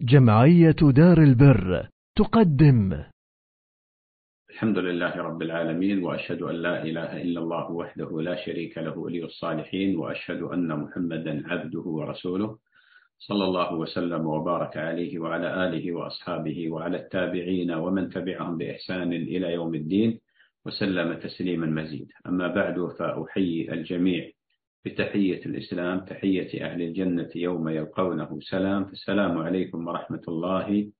جمعية دار البر تقدم. الحمد لله رب العالمين وأشهد أن لا إله إلا الله وحده لا شريك له ولي الصالحين وأشهد أن محمدا عبده ورسوله صلى الله وسلم وبارك عليه وعلى آله وأصحابه وعلى التابعين ومن تبعهم بإحسان إلى يوم الدين وسلم تسليما مزيدا. أما بعد فأحيي الجميع بتحية الإسلام تحية أهل الجنة يوم يلقونه سلام. فالسلام عليكم ورحمة الله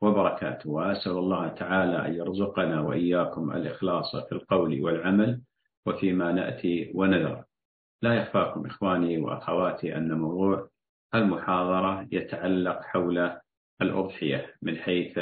وبركاته. وأسأل الله تعالى أن يرزقنا وإياكم الإخلاص في القول والعمل وفيما نأتي ونذر. لا يخفاكم إخواني وأخواتي أن موضوع المحاضرة يتعلق حول الأضحية من حيث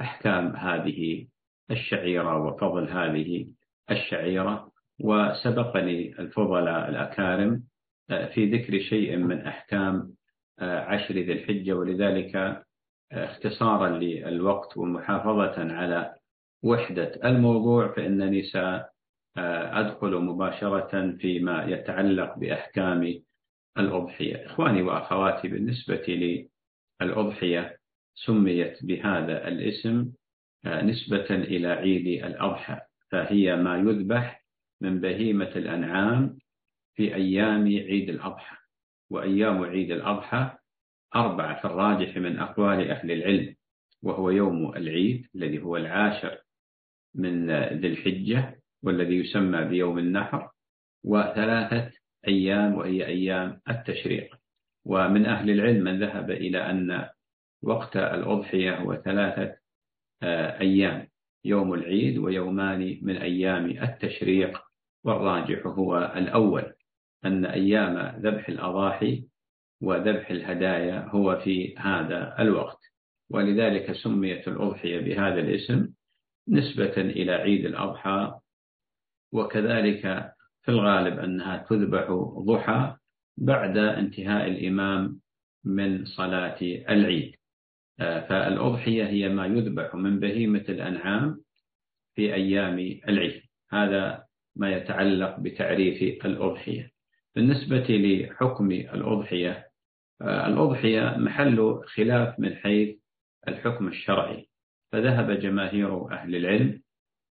أحكام هذه الشعيرة وفضل هذه الشعيرة. وسبقني الفضلاء الأكارم آه، في ذكر شيء من أحكام آه، عشر ذي الحجة ولذلك آه، اختصارا للوقت ومحافظة على وحدة الموضوع فإنني سأدخل مباشرة فيما يتعلق بأحكام الأضحية. إخواني وأخواتي بالنسبة للأضحية سميت بهذا الاسم نسبة إلى عيد الأضحى فهي ما يذبح من بهيمة الأنعام في أيام عيد الأضحى. وأيام عيد الأضحى أربعة في الراجح من أقوال أهل العلم وهو يوم العيد الذي هو العاشر من ذي الحجة والذي يسمى بيوم النحر وثلاثة أيام وهي أيام التشريق. ومن أهل العلم من ذهب إلى أن وقت الأضحية هو ثلاثة آه، أيام يوم العيد ويومان من أيام التشريق. والراجح هو الأول أن أيام ذبح الأضاحي وذبح الهدايا هو في هذا الوقت. ولذلك سميت الأضحية بهذا الاسم نسبة إلى عيد الأضحى. وكذلك في الغالب أنها تذبح ضحى بعد انتهاء الإمام من صلاة العيد. فالأضحية هي ما يذبح من بهيمة الأنعام في أيام العيد. هذا ما يتعلق بتعريف الأضحية. بالنسبة لحكم الأضحية الأضحية محل خلاف من حيث الحكم الشرعي. فذهب جماهير أهل العلم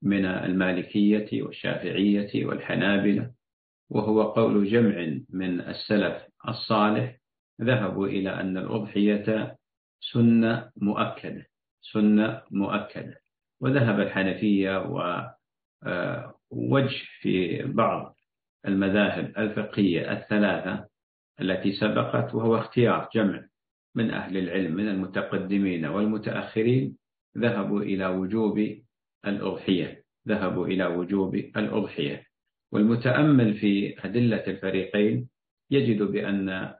من المالكية والشافعية والحنابلة وهو قول جمع من السلف الصالح ذهبوا إلى أن الأضحية سنة مؤكدة سنة مؤكدة. وذهب الحنفية و وجه في بعض المذاهب الفقهية الثلاثة التي سبقت وهو اختيار جمع من أهل العلم من المتقدمين والمتأخرين ذهبوا إلى وجوب الأضحية ذهبوا إلى وجوب الأضحية. والمتأمل في أدلة الفريقين يجد بأن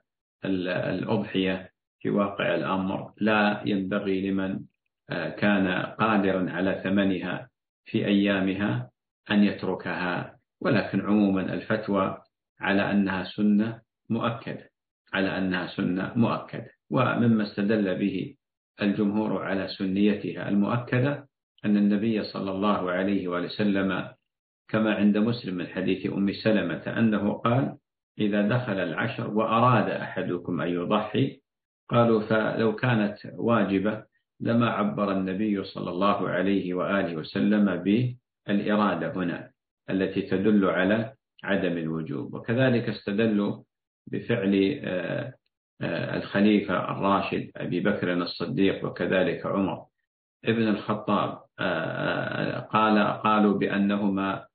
الأضحية في واقع الأمر لا ينبغي لمن كان قادرا على ثمنها في أيامها. أن يتركها ولكن عموما الفتوى على أنها سنة مؤكدة على أنها سنة مؤكدة. ومما استدل به الجمهور على سنيتها المؤكدة أن النبي صلى الله عليه وسلم كما عند مسلم من حديث أم سلمة أنه قال إذا دخل العشر وأراد أحدكم أن يضحي قالوا فلو كانت واجبة لما عبر النبي صلى الله عليه وآله وسلم بالإرادة هنا التي تدل على عدم الوجوب وكذلك استدلوا بفعل آه، آه، الخليفة الراشد أبي بكر الصديق وكذلك عمر ابن الخطاب آه، قال قالوا بأنهما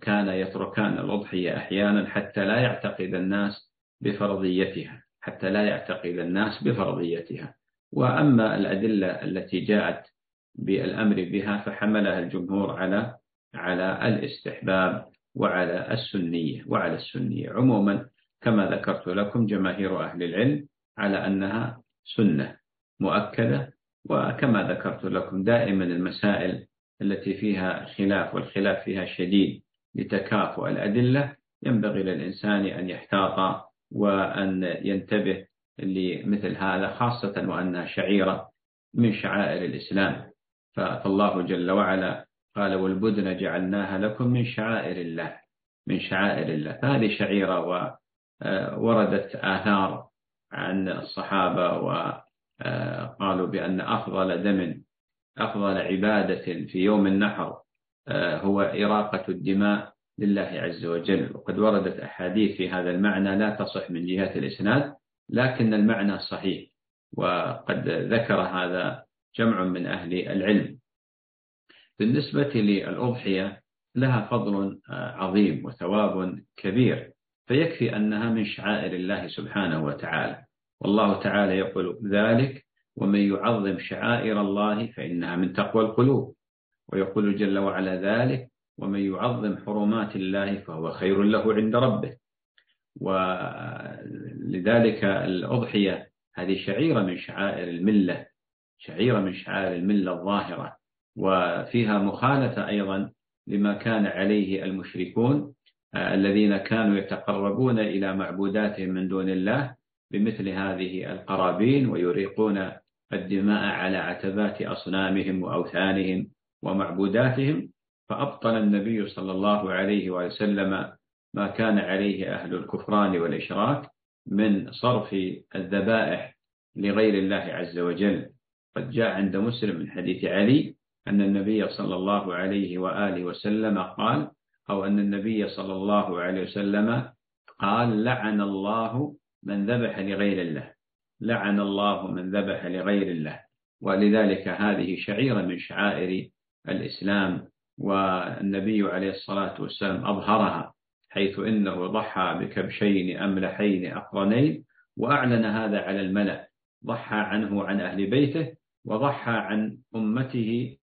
كان يتركان الأضحية أحيانا حتى لا يعتقد الناس بفرضيتها حتى لا يعتقد الناس بفرضيتها. وأما الأدلة التي جاءت بالأمر بها فحملها الجمهور على على الاستحباب وعلى السنية وعلى السنية. عموما كما ذكرت لكم جماهير أهل العلم على أنها سنة مؤكدة وكما ذكرت لكم دائما المسائل التي فيها خلاف والخلاف فيها شديد لتكافؤ الأدلة. ينبغي للإنسان أن يحتاط وأن ينتبه لمثل هذا خاصة وأنها شعيرة من شعائر الإسلام. فالله جل وعلا قال والبدن جعلناها لكم من شعائر الله من شعائر الله. فهذه شعيرة ووردت آثار عن الصحابة قالوا بأن أفضل دم أفضل عبادة في يوم النحر هو إراقة الدماء لله عز وجل. وقد وردت أحاديث في هذا المعنى لا تصح من جهة الإسناد لكن المعنى صحيح وقد ذكر هذا جمع من أهل العلم. بالنسبة للأضحية لها فضل عظيم وثواب كبير فيكفي أنها من شعائر الله سبحانه وتعالى. والله تعالى يقول ذلك ومن يعظم شعائر الله فإنها من تقوى القلوب ويقول جل وعلا ذلك ومن يعظم حرمات الله فهو خير له عند ربه ولذلك الأضحية هذه شعيرة من شعائر الملة شعيرة من شعائر الملة الظاهرة. وفيها مخالفة أيضا لما كان عليه المشركون الذين كانوا يتقربون إلى معبوداتهم من دون الله بمثل هذه القرابين ويريقون الدماء على عتبات أصنامهم وأوثانهم ومعبوداتهم. فأبطل النبي صلى الله عليه وسلم ما كان عليه أهل الكفران والإشراك من صرف الذبائح لغير الله عز وجل. قد جاء عند مسلم من حديث علي أن النبي صلى الله عليه وآله وسلم قال أو أن النبي صلى الله عليه وسلم قال لعن الله من ذبح لغير الله. لعن الله من ذبح لغير الله. ولذلك هذه شعيرة من شعائر الإسلام والنبي عليه الصلاة والسلام أظهرها حيث إنه ضحى بكبشين أملحين أقرنين وأعلن هذا على الملأ. ضحى عنه عن أهل بيته وضحى عن أمته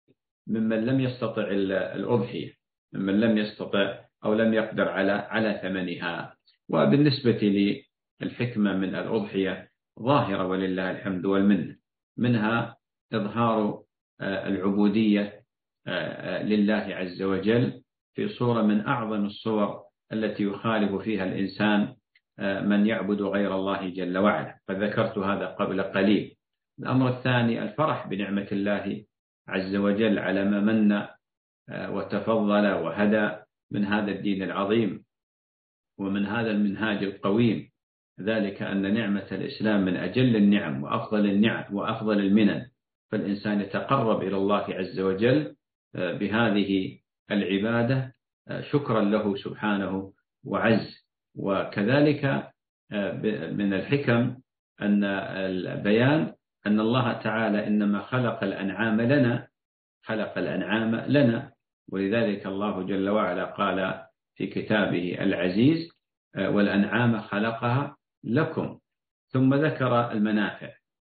ممن لم يستطع الأضحية ممن لم يستطع أو لم يقدر على على ثمنها. وبالنسبة للحكمة من الأضحية ظاهرة ولله الحمد والمنة. منها إظهار آه، العبودية آه، لله عز وجل في صورة من أعظم الصور التي يخالف فيها الإنسان آه، من يعبد غير الله جل وعلا. فذكرت هذا قبل قليل. الأمر الثاني الفرح بنعمة الله عز وجل على ما من آه، وتفضل وهدى من هذا الدين العظيم ومن هذا المنهاج القويم. ذلك أن نعمة الإسلام من أجل النعم وأفضل النعم وأفضل المنن. فالإنسان يتقرب إلى الله عز وجل آه، بهذه العبادة آه، شكرا له سبحانه وعز. وكذلك من الحكم أن البيان أن الله تعالى إنما خلق الأنعام لنا خلق الأنعام لنا. ولذلك الله جل وعلا قال في كتابه العزيز آه، والأنعام خلقها لكم. ثم ذكر المنافع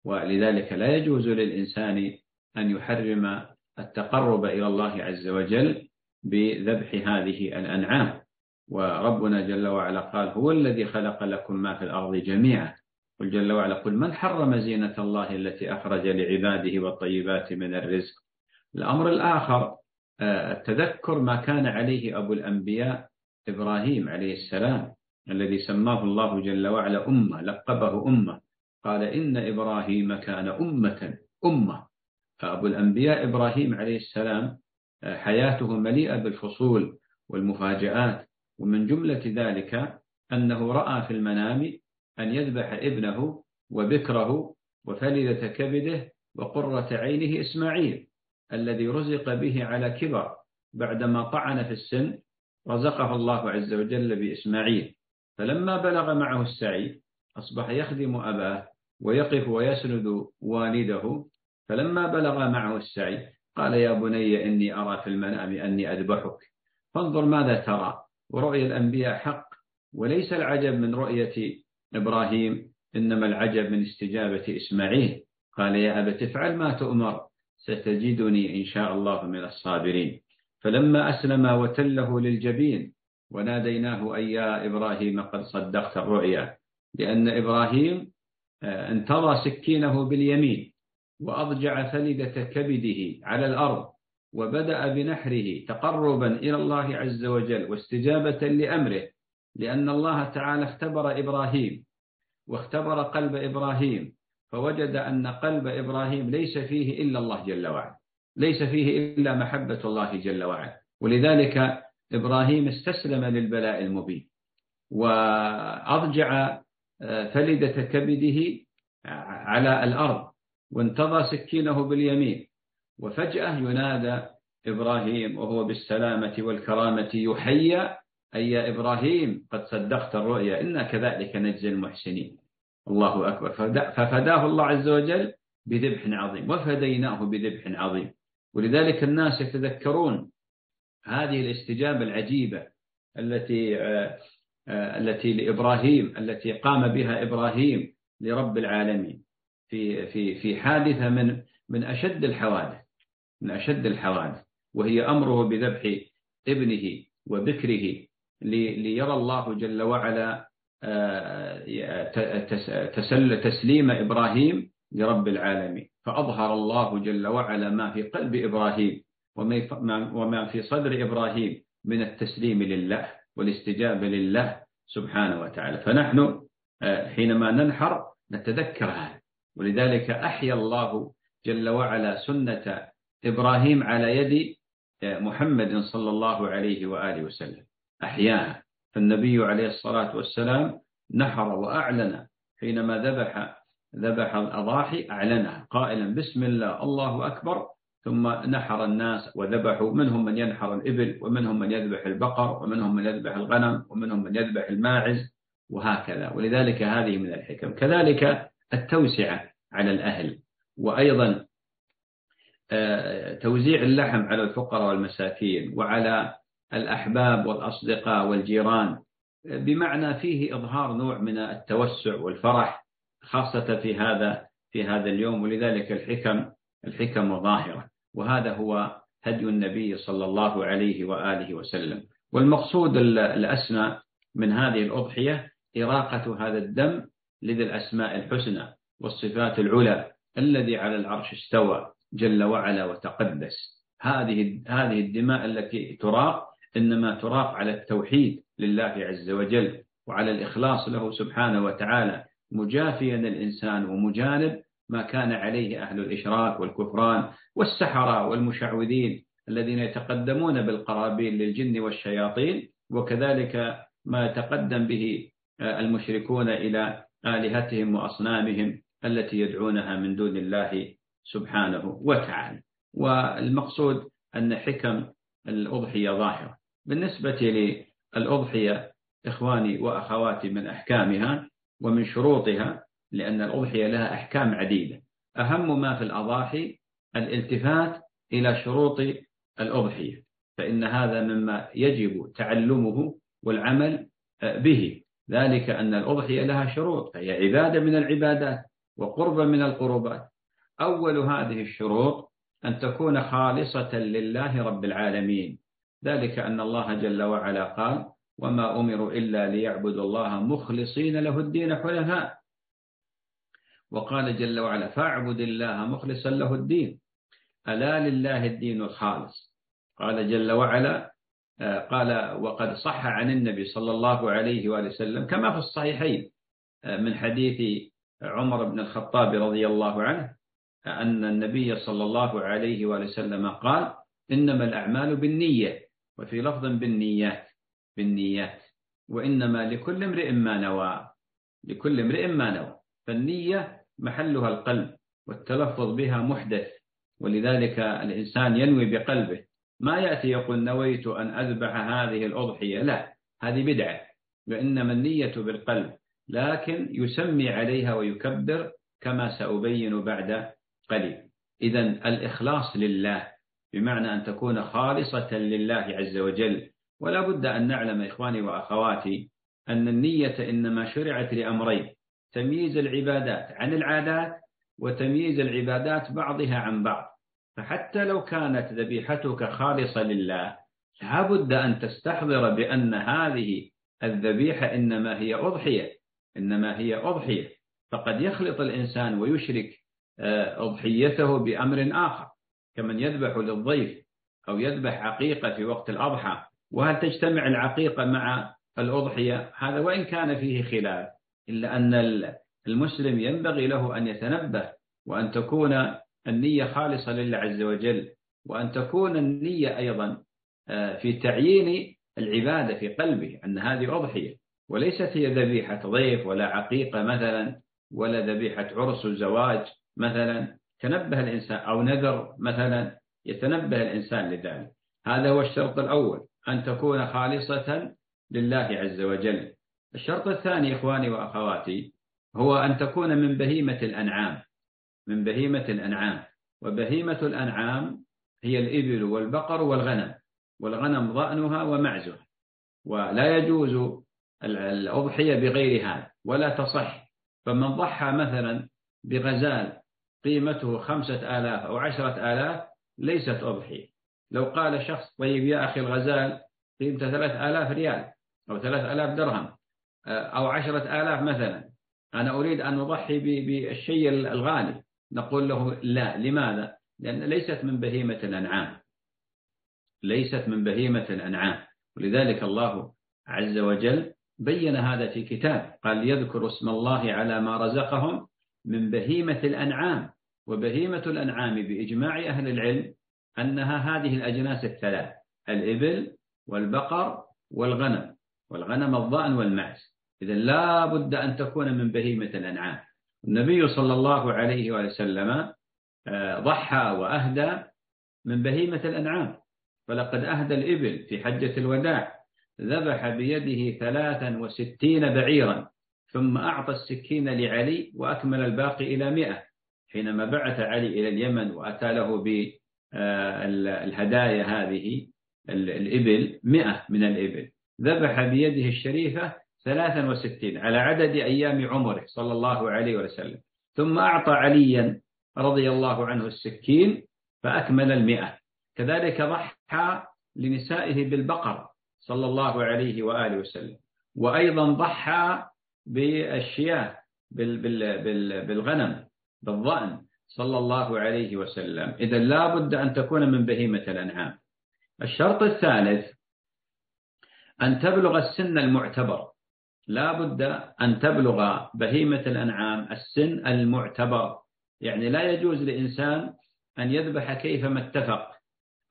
ولذلك لا يجوز للإنسان أن يحرم التقرب إلى الله عز وجل بذبح هذه الأنعام. وربنا جل وعلا قال هو الذي خلق لكم ما في الأرض جميعا قل جل وعلا قل من حرم زينة الله التي أخرج لعباده والطيبات من الرزق؟ الأمر الآخر آه، التذكر ما كان عليه أبو الأنبياء إبراهيم عليه السلام الذي سماه الله جل وعلا أمة لقبه أمة. قال إن إبراهيم كان أمة أمة. فأبو الأنبياء إبراهيم عليه السلام آه، حياته مليئة بالفصول والمفاجآت ومن جملة ذلك أنه رأى في المنام أن يذبح ابنه وبكره وفلذة كبده وقرة عينه إسماعيل الذي رزق به على كبر بعدما طعن في السن رزقه الله عز وجل بإسماعيل. فلما بلغ معه السعي أصبح يخدم أباه ويقف ويسند والده. فلما بلغ معه السعي قال يا بني إني أرى في المنام أني أذبحك. فانظر ماذا ترى. ورؤيا الأنبياء حق وليس العجب من رؤية إبراهيم إنما العجب من استجابة إسماعيل. قال يا أبت افعل ما تؤمر ستجدني إن شاء الله من الصابرين. فلما أسلم وتله للجبين وناديناه أي يا إبراهيم قد صدقت الرؤيا. لأن إبراهيم آه، انتظى سكينه باليمين وأضجع فلدة كبده على الأرض وبدأ بنحره تقربا إلى الله عز وجل واستجابة لأمره. لأن الله تعالى اختبر إبراهيم واختبر قلب إبراهيم فوجد أن قلب إبراهيم ليس فيه إلا الله جل وعلا ليس فيه إلا محبة الله جل وعلا. ولذلك إبراهيم استسلم للبلاء المبين وأضجع آه، فلدة كبده على الأرض وانتضى سكينه باليمين وفجأة ينادى إبراهيم وهو بالسلامة والكرامة يحيى أي يا إبراهيم قد صدقت الرؤيا إنا كذلك نجزي المحسنين. الله أكبر. ففداه الله عز وجل بذبح عظيم وفديناه بذبح عظيم. ولذلك الناس يتذكرون هذه الاستجابة العجيبة التي آه، آه، التي لإبراهيم التي قام بها إبراهيم لرب العالمين. في في في حادثة من من أشد الحوادث من أشد الحوادث وهي أمره بذبح ابنه وبكره ليرى الله جل وعلا آه، تسليم إبراهيم لرب العالمين. فأظهر الله جل وعلا ما في قلب إبراهيم وما في صدر إبراهيم من التسليم لله والاستجابة لله سبحانه وتعالى. فنحن آه، حينما ننحر نتذكر هذا. ولذلك أحيا الله جل وعلا سنة إبراهيم على يد آه، محمد صلى الله عليه وآله وسلم. أحياها فالنبي عليه الصلاة والسلام نحر وأعلن حينما ذبح ذبح الأضاحي أعلنها قائلا بسم الله الله أكبر. ثم نحر الناس وذبحوا منهم من ينحر الإبل ومنهم من يذبح البقر ومنهم من يذبح الغنم ومنهم من يذبح الماعز وهكذا. ولذلك هذه من الحكم. كذلك التوسعة على الأهل. وأيضا آه، توزيع اللحم على الفقراء والمساكين وعلى الأحباب والأصدقاء والجيران. بمعنى فيه إظهار نوع من التوسع والفرح خاصة في هذا في هذا اليوم ولذلك الحكم الحكم ظاهرة. وهذا هو هدي النبي صلى الله عليه وآله وسلم. والمقصود الأسمى من هذه الأضحية إراقة هذا الدم لذي الأسماء الحسنى والصفات العلى الذي على العرش استوى جل وعلا وتقدس. هذه هذه الدماء التي تراق إنما تراق على التوحيد لله عز وجل وعلى الإخلاص له سبحانه وتعالى مجافيا الإنسان ومجانب ما كان عليه أهل الإشراك والكفران والسحرة والمشعوذين الذين يتقدمون بالقرابين للجن والشياطين وكذلك ما يتقدم به المشركون إلى آلهتهم وأصنامهم التي يدعونها من دون الله سبحانه وتعالى. والمقصود أن حكم الأضحية ظاهرة. بالنسبة للأضحية إخواني وأخواتي من أحكامها ومن شروطها لأن الأضحية لها أحكام عديدة. أهم ما في الأضاحي الالتفات إلى شروط الأضحية فإن هذا مما يجب تعلمه والعمل به. ذلك أن الأضحية لها شروط فهي عبادة من العبادات وقرب من القربات. أول هذه الشروط أن تكون خالصة لله رب العالمين. ذلك أن الله جل وعلا قال وما أمروا إلا ليعبدوا الله مخلصين له الدين حنفاء وقال جل وعلا فاعبد الله مخلصا له الدين ألا لله الدين الخالص قال جل وعلا قال وقد صح عن النبي صلى الله عليه وآله وسلم كما في الصحيحين من حديث عمر بن الخطاب رضي الله عنه أن النبي صلى الله عليه وآله وسلم قال إنما الأعمال بالنية وفي لفظ بالنيات بالنيات. وإنما لكل امرئ ما نوى لكل امرئ ما نوى. فالنية محلها القلب والتلفظ بها محدث. ولذلك الإنسان ينوي بقلبه. ما يأتي يقول نويت أن أذبح هذه الأضحية. لا هذه بدعة. وإنما النية بالقلب. لكن يسمي عليها ويكبر كما سأبين بعد قليل. إذا الإخلاص لله بمعنى أن تكون خالصة لله عز وجل. ولا بد أن نعلم إخواني وأخواتي أن النية إنما شرعت لأمرين تمييز العبادات عن العادات وتمييز العبادات بعضها عن بعض. فحتى لو كانت ذبيحتك خالصة لله لابد أن تستحضر بأن هذه الذبيحة إنما هي أضحية. إنما هي أضحية. فقد يخلط الإنسان ويشرك آه، أضحيته بأمر آخر. كمن يذبح للضيف أو يذبح عقيقة في وقت الأضحى وهل تجتمع العقيقة مع الأضحية؟ هذا وإن كان فيه خلاف إلا أن المسلم ينبغي له أن يتنبه وأن تكون النية خالصة لله عز وجل وأن تكون النية أيضا آه، في تعيين العبادة في قلبه أن هذه أضحية. وليست هي ذبيحة ضيف ولا عقيقة مثلا ولا ذبيحة عرس وزواج مثلا. تنبه الإنسان أو نذر مثلا يتنبه الإنسان لذلك. هذا هو الشرط الأول أن تكون خالصة لله عز وجل. الشرط الثاني إخواني وأخواتي هو أن تكون من بهيمة الأنعام. من بهيمة الأنعام. وبهيمة الأنعام هي الإبل والبقر والغنم. والغنم ضأنها ومعزها. ولا يجوز الأضحية بغير هذا ولا تصح. فمن ضحى مثلا بغزال قيمته خمسة آلاف أو عشرة آلاف ليست أضحية. لو قال شخص طيب يا أخي الغزال قيمته ثلاث آلاف ريال أو ثلاث آلاف درهم أو عشرة آلاف مثلا. أنا أريد أن أضحي بالشيء الغالي. نقول له لا. لماذا؟ لأن ليست من بهيمة الأنعام. ليست من بهيمة الأنعام. ولذلك الله عز وجل بين هذا في كتاب. قال يذكر اسم الله على ما رزقهم من بهيمة الأنعام وبهيمة الأنعام بإجماع أهل العلم أنها هذه الأجناس الثلاث الإبل والبقر والغنم والغنم الضأن والمعز. إذا لا بد أن تكون من بهيمة الأنعام. النبي صلى الله عليه وسلم آه، ضحى وأهدى من بهيمة الأنعام. فلقد أهدى الإبل في حجة الوداع ذبح بيده ثلاثا وستين بعيرا. ثم أعطى السكين لعلي وأكمل الباقي إلى مئة. حينما بعث علي إلى اليمن وأتى له بالهدايا هذه الإبل مئة من الإبل. ذبح بيده الشريفة ثلاثا وستين على عدد أيام عمره صلى الله عليه وسلم. ثم أعطى عليا رضي الله عنه السكين فأكمل المئة. كذلك ضحى لنسائه بالبقر صلى الله عليه وآله وسلم. وأيضا ضحى بالشياه بالغنم بالظأن صلى الله عليه وسلم. إذا لا بد أن تكون من بهيمة الأنعام. الشرط الثالث أن تبلغ السن المعتبر. لا بد أن تبلغ بهيمة الأنعام السن المعتبر. يعني لا يجوز لإنسان أن يذبح كيفما اتفق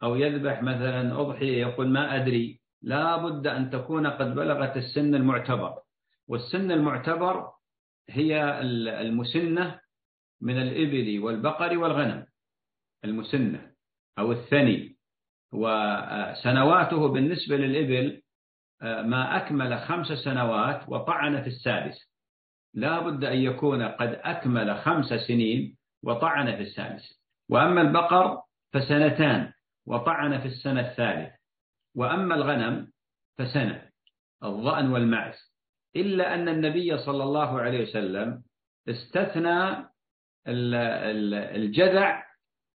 أو يذبح مثلا أضحية يقول ما أدري. لا بد أن تكون قد بلغت السن المعتبر. والسن المعتبر هي المسنة من الإبل والبقر والغنم المسنة أو الثني. وسنواته بالنسبة للإبل ما أكمل خمس سنوات وطعن في السادس. لا بد أن يكون قد أكمل خمس سنين وطعن في السادس. وأما البقر فسنتان وطعن في السنة الثالث. وأما الغنم فسنة الظأن والمعز. إلا أن النبي صلى الله عليه وسلم استثنى الجذع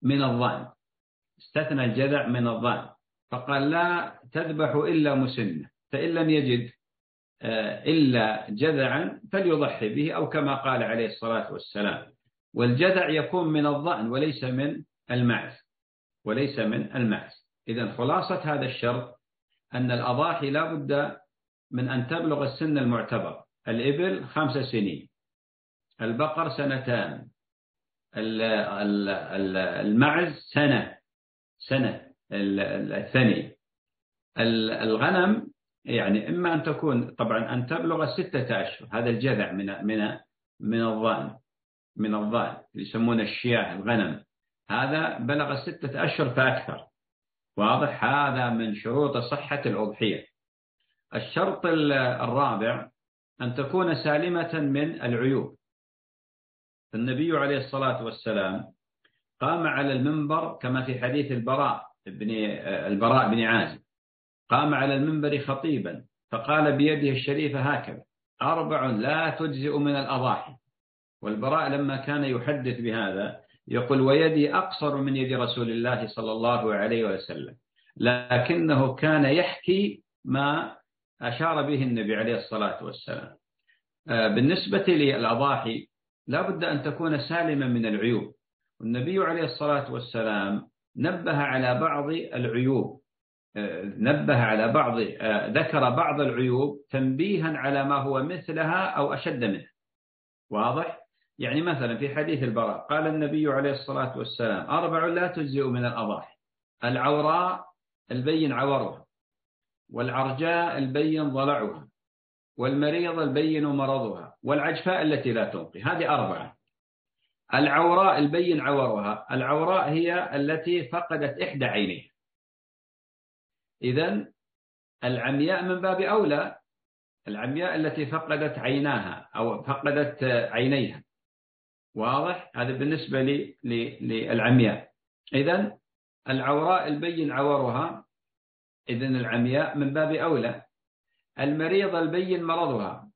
من الظأن استثنى الجذع من الظأن فقال لا تذبح إلا مسنة. فإن لم يجد آه، إلا جذعا فليضحي به أو كما قال عليه الصلاة والسلام. والجذع يكون من الظأن وليس من المعز. وليس من المعز. إذا خلاصة هذا الشرط أن الأضاحي لا بد من أن تبلغ السن المعتبر. الإبل خمس سنين. البقر سنتان. المعز سنة. سنة. الثني الغنم يعني إما أن تكون طبعا أن تبلغ ستة أشهر هذا الجذع من من من الظأن. من الظأن. يسمونه الشياه الغنم. هذا بلغ ستة أشهر فأكثر. واضح؟ هذا من شروط صحة الأضحية. الشرط الرابع أن تكون سالمة من العيوب. النبي عليه الصلاة والسلام قام على المنبر كما في حديث البراء بن البراء بن عازب. قام على المنبر خطيبا فقال بيده الشريفة هكذا أربع لا تجزئ من الأضاحي. والبراء لما كان يحدث بهذا يقول ويدي أقصر من يد رسول الله صلى الله عليه وسلم لكنه كان يحكي ما أشار به النبي عليه الصلاة والسلام. آه، بالنسبة للأضاحي لا بد أن تكون سالمة من العيوب. والنبي عليه الصلاة والسلام نبه على بعض العيوب. آه، نبه على بعض آه، ذكر بعض العيوب تنبيها على ما هو مثلها أو أشد منه. واضح؟ يعني مثلا في حديث البراء قال النبي عليه الصلاة والسلام أربع لا تجزئ من الأضاحي. العوراء البين عورها والعرجاء البين ضلعها والمريض البين مرضها والعجفاء التي لا تنقي. هذه أربعة. العوراء البين عورها العوراء هي التي فقدت إحدى عينيها. إذا العمياء من باب أولى العمياء التي فقدت عيناها أو فقدت عينيها. واضح؟ هذا بالنسبة للعمياء. إذا العوراء البين عورها إذا العمياء من باب أولى. المريض البين مرضها.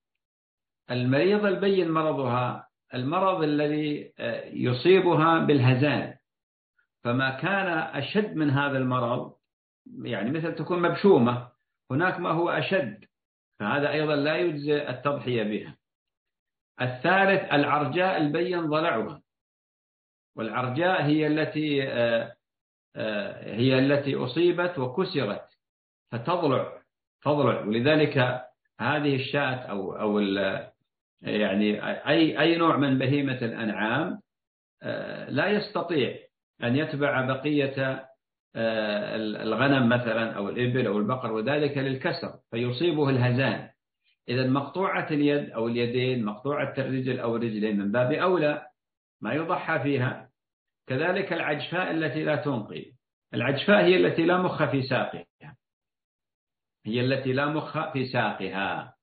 المريض البين مرضها المرض الذي يصيبها بالهزال فما كان أشد من هذا المرض يعني مثل تكون مبشومة هناك ما هو أشد فهذا أيضا لا يجزي التضحية بها. الثالث العرجاء البين ضلعها. والعرجاء هي التي آه، آه، هي التي أصيبت وكسرت. فتضلع تضلع. ولذلك هذه الشاة أو أو يعني أي أي نوع من بهيمة الأنعام آه، لا يستطيع أن يتبع بقية الغنم مثلا أو الإبل أو البقر وذلك للكسر فيصيبه الهزان. إذا مقطوعة اليد أو اليدين مقطوعة الرجل أو الرجلين من باب أولى ما يضحى فيها. كذلك العجفاء التي لا تنقي. العجفاء هي التي لا مخ في ساقها. هي التي لا مخ في ساقها.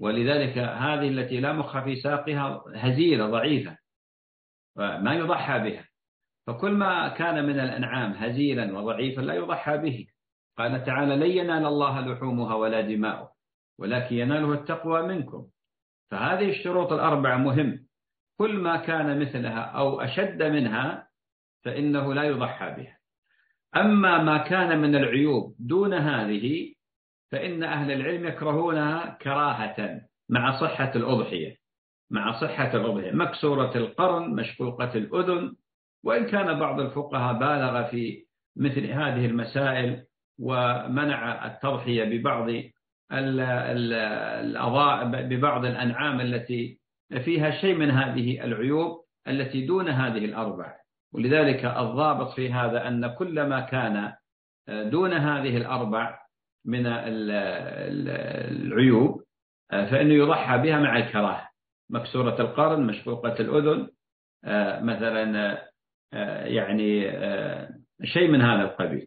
ولذلك هذه التي لا مخ في ساقها هزيلة ضعيفة ما يضحى بها. فكل ما كان من الأنعام هزيلا وضعيفا لا يضحى به. قال تعالى لن ينال الله لحومها ولا دماؤها ولكن يناله التقوى منكم. فهذه الشروط الأربعة مهم. كل ما كان مثلها أو أشد منها فإنه لا يضحى بها. أما ما كان من العيوب دون هذه فإن أهل العلم يكرهونها كراهة مع صحة الأضحية مع صحة الأضحية. مكسورة القرن مشقوقة الأذن. وإن كان بعض الفقهاء بالغ في مثل هذه المسائل ومنع التضحية ببعض ببعض الأنعام التي فيها شيء من هذه العيوب التي دون هذه الأربع ولذلك الضابط في هذا أن كل ما كان دون هذه الأربع من العيوب فإنه يضحى بها مع الكراهة. مكسورة القرن مشقوقة الأذن مثلا يعني شيء من هذا القبيل.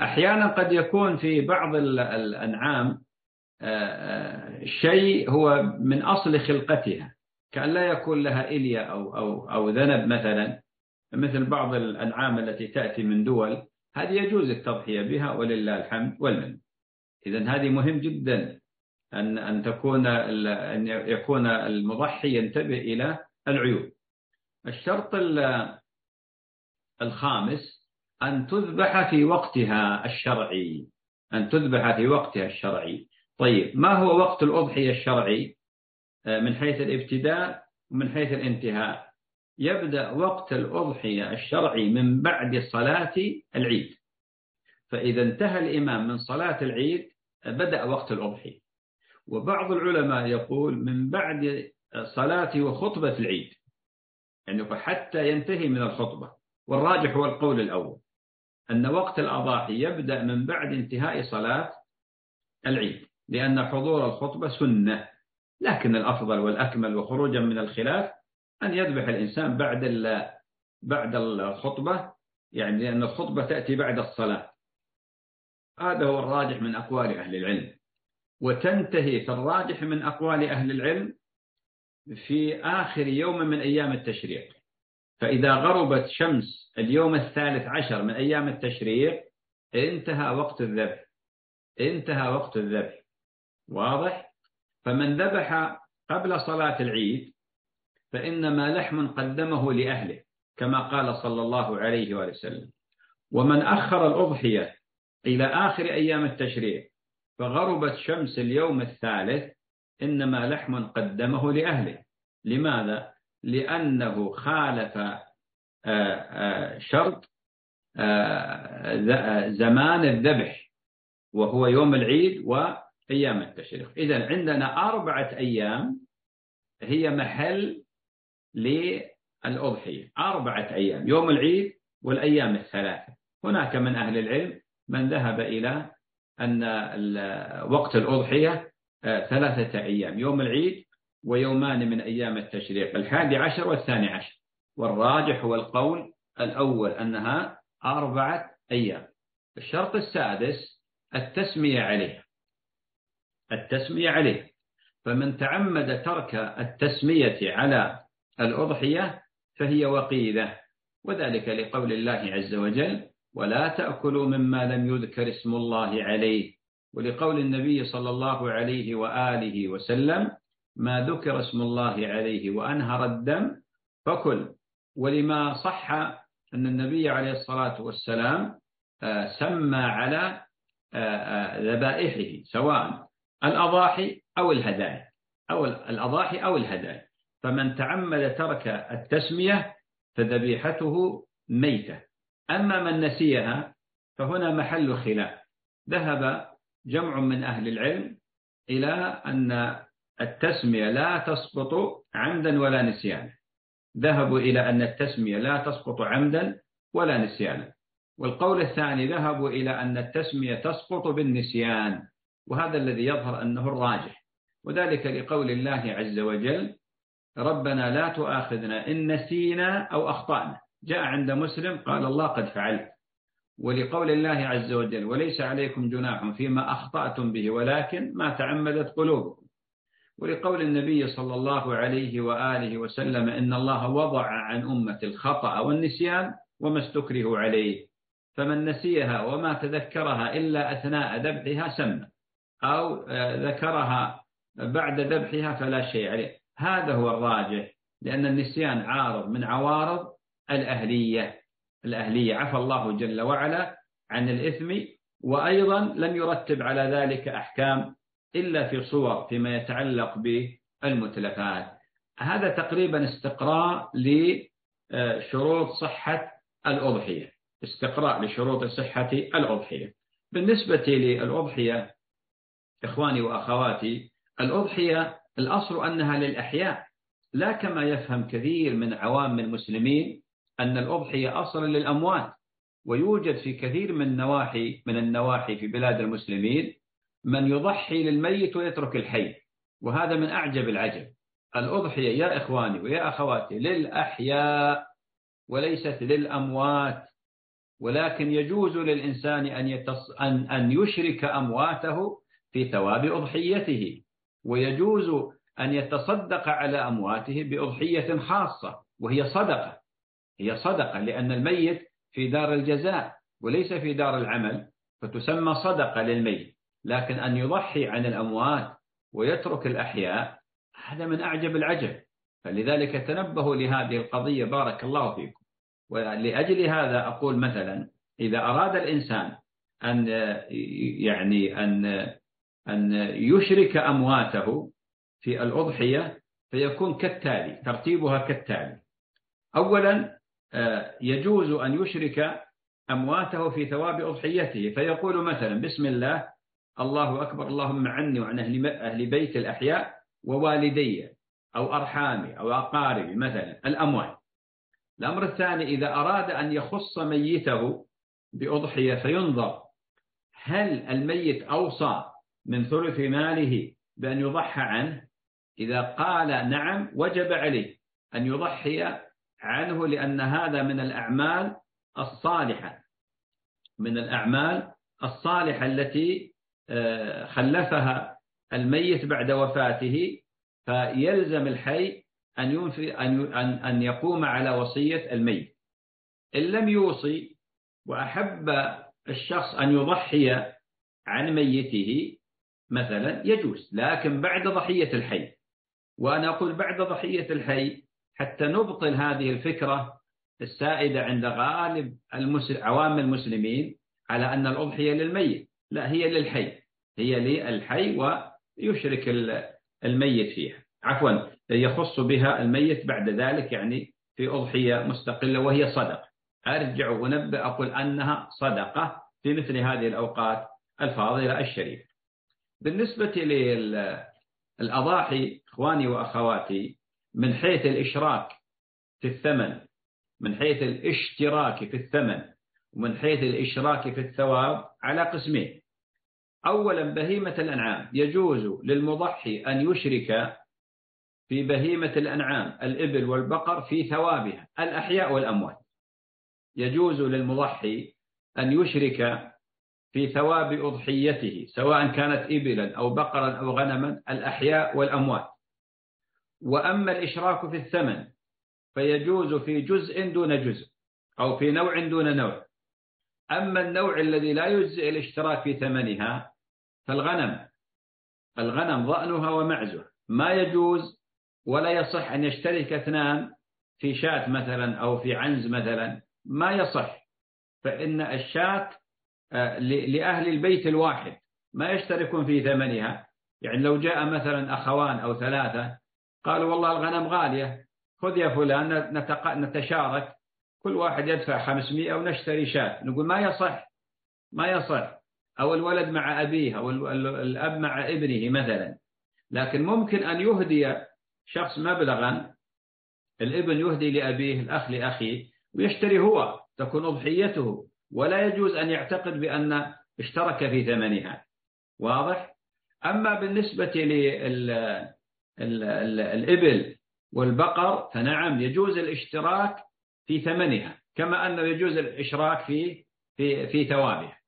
أحيانا قد يكون في بعض الأنعام شيء هو من أصل خلقتها. كأن لا يكون لها إلية أو, أو, أو ذنب مثلا مثل بعض الأنعام التي تأتي من دول هذه يجوز التضحية بها ولله الحمد والمن إذا هذه مهم جدا أن أن تكون أن يكون المضحي ينتبه إلى العيوب. الشرط الخامس أن تذبح في وقتها الشرعي. أن تذبح في وقتها الشرعي. طيب ما هو وقت الأضحية الشرعي؟ آه، من حيث الابتداء ومن حيث الانتهاء. يبدأ وقت الأضحية الشرعي من بعد صلاة العيد. فإذا انتهى الإمام من صلاة العيد بدأ وقت الأضحية وبعض العلماء يقول من بعد صلاة وخطبة العيد. يعني حتى ينتهي من الخطبة. والراجح هو القول الأول. أن وقت الأضاحي يبدأ من بعد انتهاء صلاة العيد. لأن حضور الخطبة سنة. لكن الأفضل والأكمل وخروجا من الخلاف أن يذبح الإنسان بعد بعد الخطبة. يعني لأن الخطبة تأتي بعد الصلاة. هذا هو الراجح من أقوال أهل العلم. وتنتهي في الراجح من أقوال أهل العلم في آخر يوم من أيام التشريق. فإذا غربت شمس اليوم الثالث عشر من أيام التشريق انتهى وقت الذبح. انتهى وقت الذبح. واضح؟ فمن ذبح قبل صلاة العيد فإنما لحم قدمه لأهله كما قال صلى الله عليه وسلم. ومن أخر الأضحية إلى آخر أيام التشريع فغربت شمس اليوم الثالث إنما لحم قدمه لأهله. لماذا؟ لأنه خالف آه، آه، شرط آه، زمان الذبح وهو يوم العيد وأيام التشريق. إذا عندنا أربعة أيام هي محل للأضحية. أربعة أيام يوم العيد والأيام الثلاثة. هناك من أهل العلم من ذهب إلى أن وقت الأضحية آه، ثلاثة أيام يوم العيد ويومان من أيام التشريق الحادي عشر والثاني عشر. والراجح هو القول الأول أنها أربعة أيام. الشرط السادس التسمية عليه التسمية عليه فمن تعمد ترك التسمية على الأضحية فهي وقيدة وذلك لقول الله عز وجل ولا تأكلوا مما لم يذكر اسم الله عليه. ولقول النبي صلى الله عليه وآله وسلم ما ذكر اسم الله عليه وأنهر الدم فكل. ولما صح أن النبي عليه الصلاة والسلام آه، سمى على آه، آه، ذبائحه سواء الأضاحي أو الهدايا أو الأضاحي أو الهدايا. فمن تعمد ترك التسمية فذبيحته ميتة. أما من نسيها فهنا محل خلاف. ذهب جمع من أهل العلم إلى أن التسمية لا تسقط عمدا ولا نسيانا. ذهبوا إلى أن التسمية لا تسقط عمدا ولا نسيانا. والقول الثاني ذهبوا إلى أن التسمية تسقط بالنسيان وهذا الذي يظهر أنه الراجح وذلك لقول الله عز وجل ربنا لا تؤاخذنا إن نسينا أو أخطأنا. جاء عند مسلم قال الله قد فعلت. ولقول الله عز وجل وليس عليكم جناح فيما أخطأتم به ولكن ما تعمدت قلوبكم. ولقول النبي صلى الله عليه وآله وسلم إن الله وضع عن أمة الخطأ والنسيان وما استكره عليه. فمن نسيها وما تذكرها إلا أثناء ذبحها سمى. أو آه، ذكرها بعد ذبحها فلا شيء عليه. هذا هو الراجح لأن النسيان عارض من عوارض الأهلية. الأهلية. عفى الله جل وعلا عن الإثم وأيضا لم يرتب على ذلك أحكام إلا في صور فيما يتعلق بالمتلفات. هذا تقريبا استقراء لشروط صحة الأضحية. استقراء لشروط صحة الأضحية. بالنسبة للأضحية إخواني وأخواتي الأضحية الأصل أنها للأحياء لا كما يفهم كثير من عوام المسلمين أن الأضحية أصلا للأموات ويوجد في كثير من النواحي من النواحي في بلاد المسلمين من يضحي للميت ويترك الحي وهذا من أعجب العجب. الأضحية يا إخواني ويا أخواتي للأحياء وليست للأموات ولكن يجوز للإنسان أن, يتص... أن... أن يشرك أمواته في ثواب أضحيته ويجوز أن يتصدق على أمواته بأضحية خاصة وهي صدقة. هي صدقة لأن الميت في دار الجزاء وليس في دار العمل فتسمى صدقة للميت. لكن أن يضحي عن الأموات ويترك الأحياء هذا من أعجب العجب. فلذلك تنبهوا لهذه القضية بارك الله فيكم. ولأجل هذا أقول مثلا إذا أراد الإنسان أن يعني أن أن يشرك أمواته في الأضحية فيكون كالتالي ترتيبها كالتالي. أولا يجوز أن يشرك أمواته في ثواب أضحيته. فيقول مثلا بسم الله الله أكبر اللهم عني وعن أهل, أهل بيت الأحياء ووالدي أو أرحامي أو أقاربي مثلا الأموال. الأمر الثاني إذا أراد أن يخص ميته بأضحية فينظر هل الميت أوصى من ثلث ماله بأن يضحى عنه؟ إذا قال نعم وجب عليه أن يضحي عنه لأن هذا من الأعمال الصالحة من الأعمال الصالحة التي آه، خلفها الميت بعد وفاته فيلزم الحي أن أن أن يقوم على وصية الميت. إن لم يوصي وأحب الشخص أن يضحي عن ميته مثلا يجوز لكن بعد ضحية الحي. وأنا أقول بعد ضحية الحي حتى نبطل هذه الفكرة السائدة عند غالب المسلم عوام المسلمين على أن الأضحية للميت. لا هي للحي. هي للحي ويشرك الميت فيها. عفوا يخص بها الميت بعد ذلك يعني في أضحية مستقلة وهي صدقة. أرجع ونبأ أقول أنها صدقة في مثل هذه الأوقات الفاضلة الشريفة. بالنسبة للأضاحي إخواني وأخواتي من حيث الإشراك في الثمن من حيث الاشتراك في الثمن ومن حيث الإشراك في الثواب على قسمين. أولا بهيمة الأنعام. يجوز للمضحي أن يشرك في بهيمة الأنعام الإبل والبقر في ثوابها الأحياء والأموات. يجوز للمضحي أن يشرك في ثواب أضحيته سواء كانت إبلا أو بقرا أو غنما الأحياء والأموات. وأما الإشراك في الثمن فيجوز في جزء دون جزء أو في نوع دون نوع. أما النوع الذي لا يجزئ الإشتراك في ثمنها فالغنم الغنم ضأنها ومعزها ما يجوز ولا يصح أن يشترك اثنان في شاة مثلا أو في عنز مثلا. ما يصح فإن الشاة آه، لأهل البيت الواحد ما يشتركون في ثمنها. يعني لو جاء مثلا أخوان أو ثلاثة قالوا والله الغنم غالية. خذ يا فلان نتشارك. كل واحد يدفع 500 ونشتري شاة. نقول ما يصح؟ ما يصح. أو الولد مع أبيه أو الأب مع ابنه مثلا. لكن ممكن أن يهدي شخص مبلغا. الابن يهدي لأبيه الأخ لأخيه ويشتري هو. تكون أضحيته. ولا يجوز أن يعتقد بأن اشترك في ثمنها. واضح؟ أما بالنسبة للإبل والبقر فنعم يجوز الاشتراك في ثمنها كما أنه يجوز الإشراك في في في ثوابها.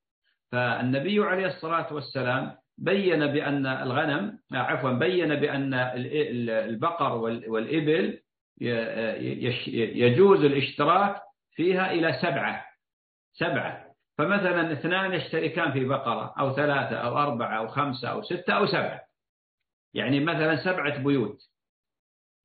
فالنبي عليه الصلاة والسلام بين بأن الغنم عفوا بين بأن البقر والإبل يجوز الاشتراك فيها إلى سبعة. سبعة. فمثلا اثنان يشتركان في بقرة أو ثلاثة أو أربعة أو خمسة أو ستة أو سبعة. يعني مثلا سبعة بيوت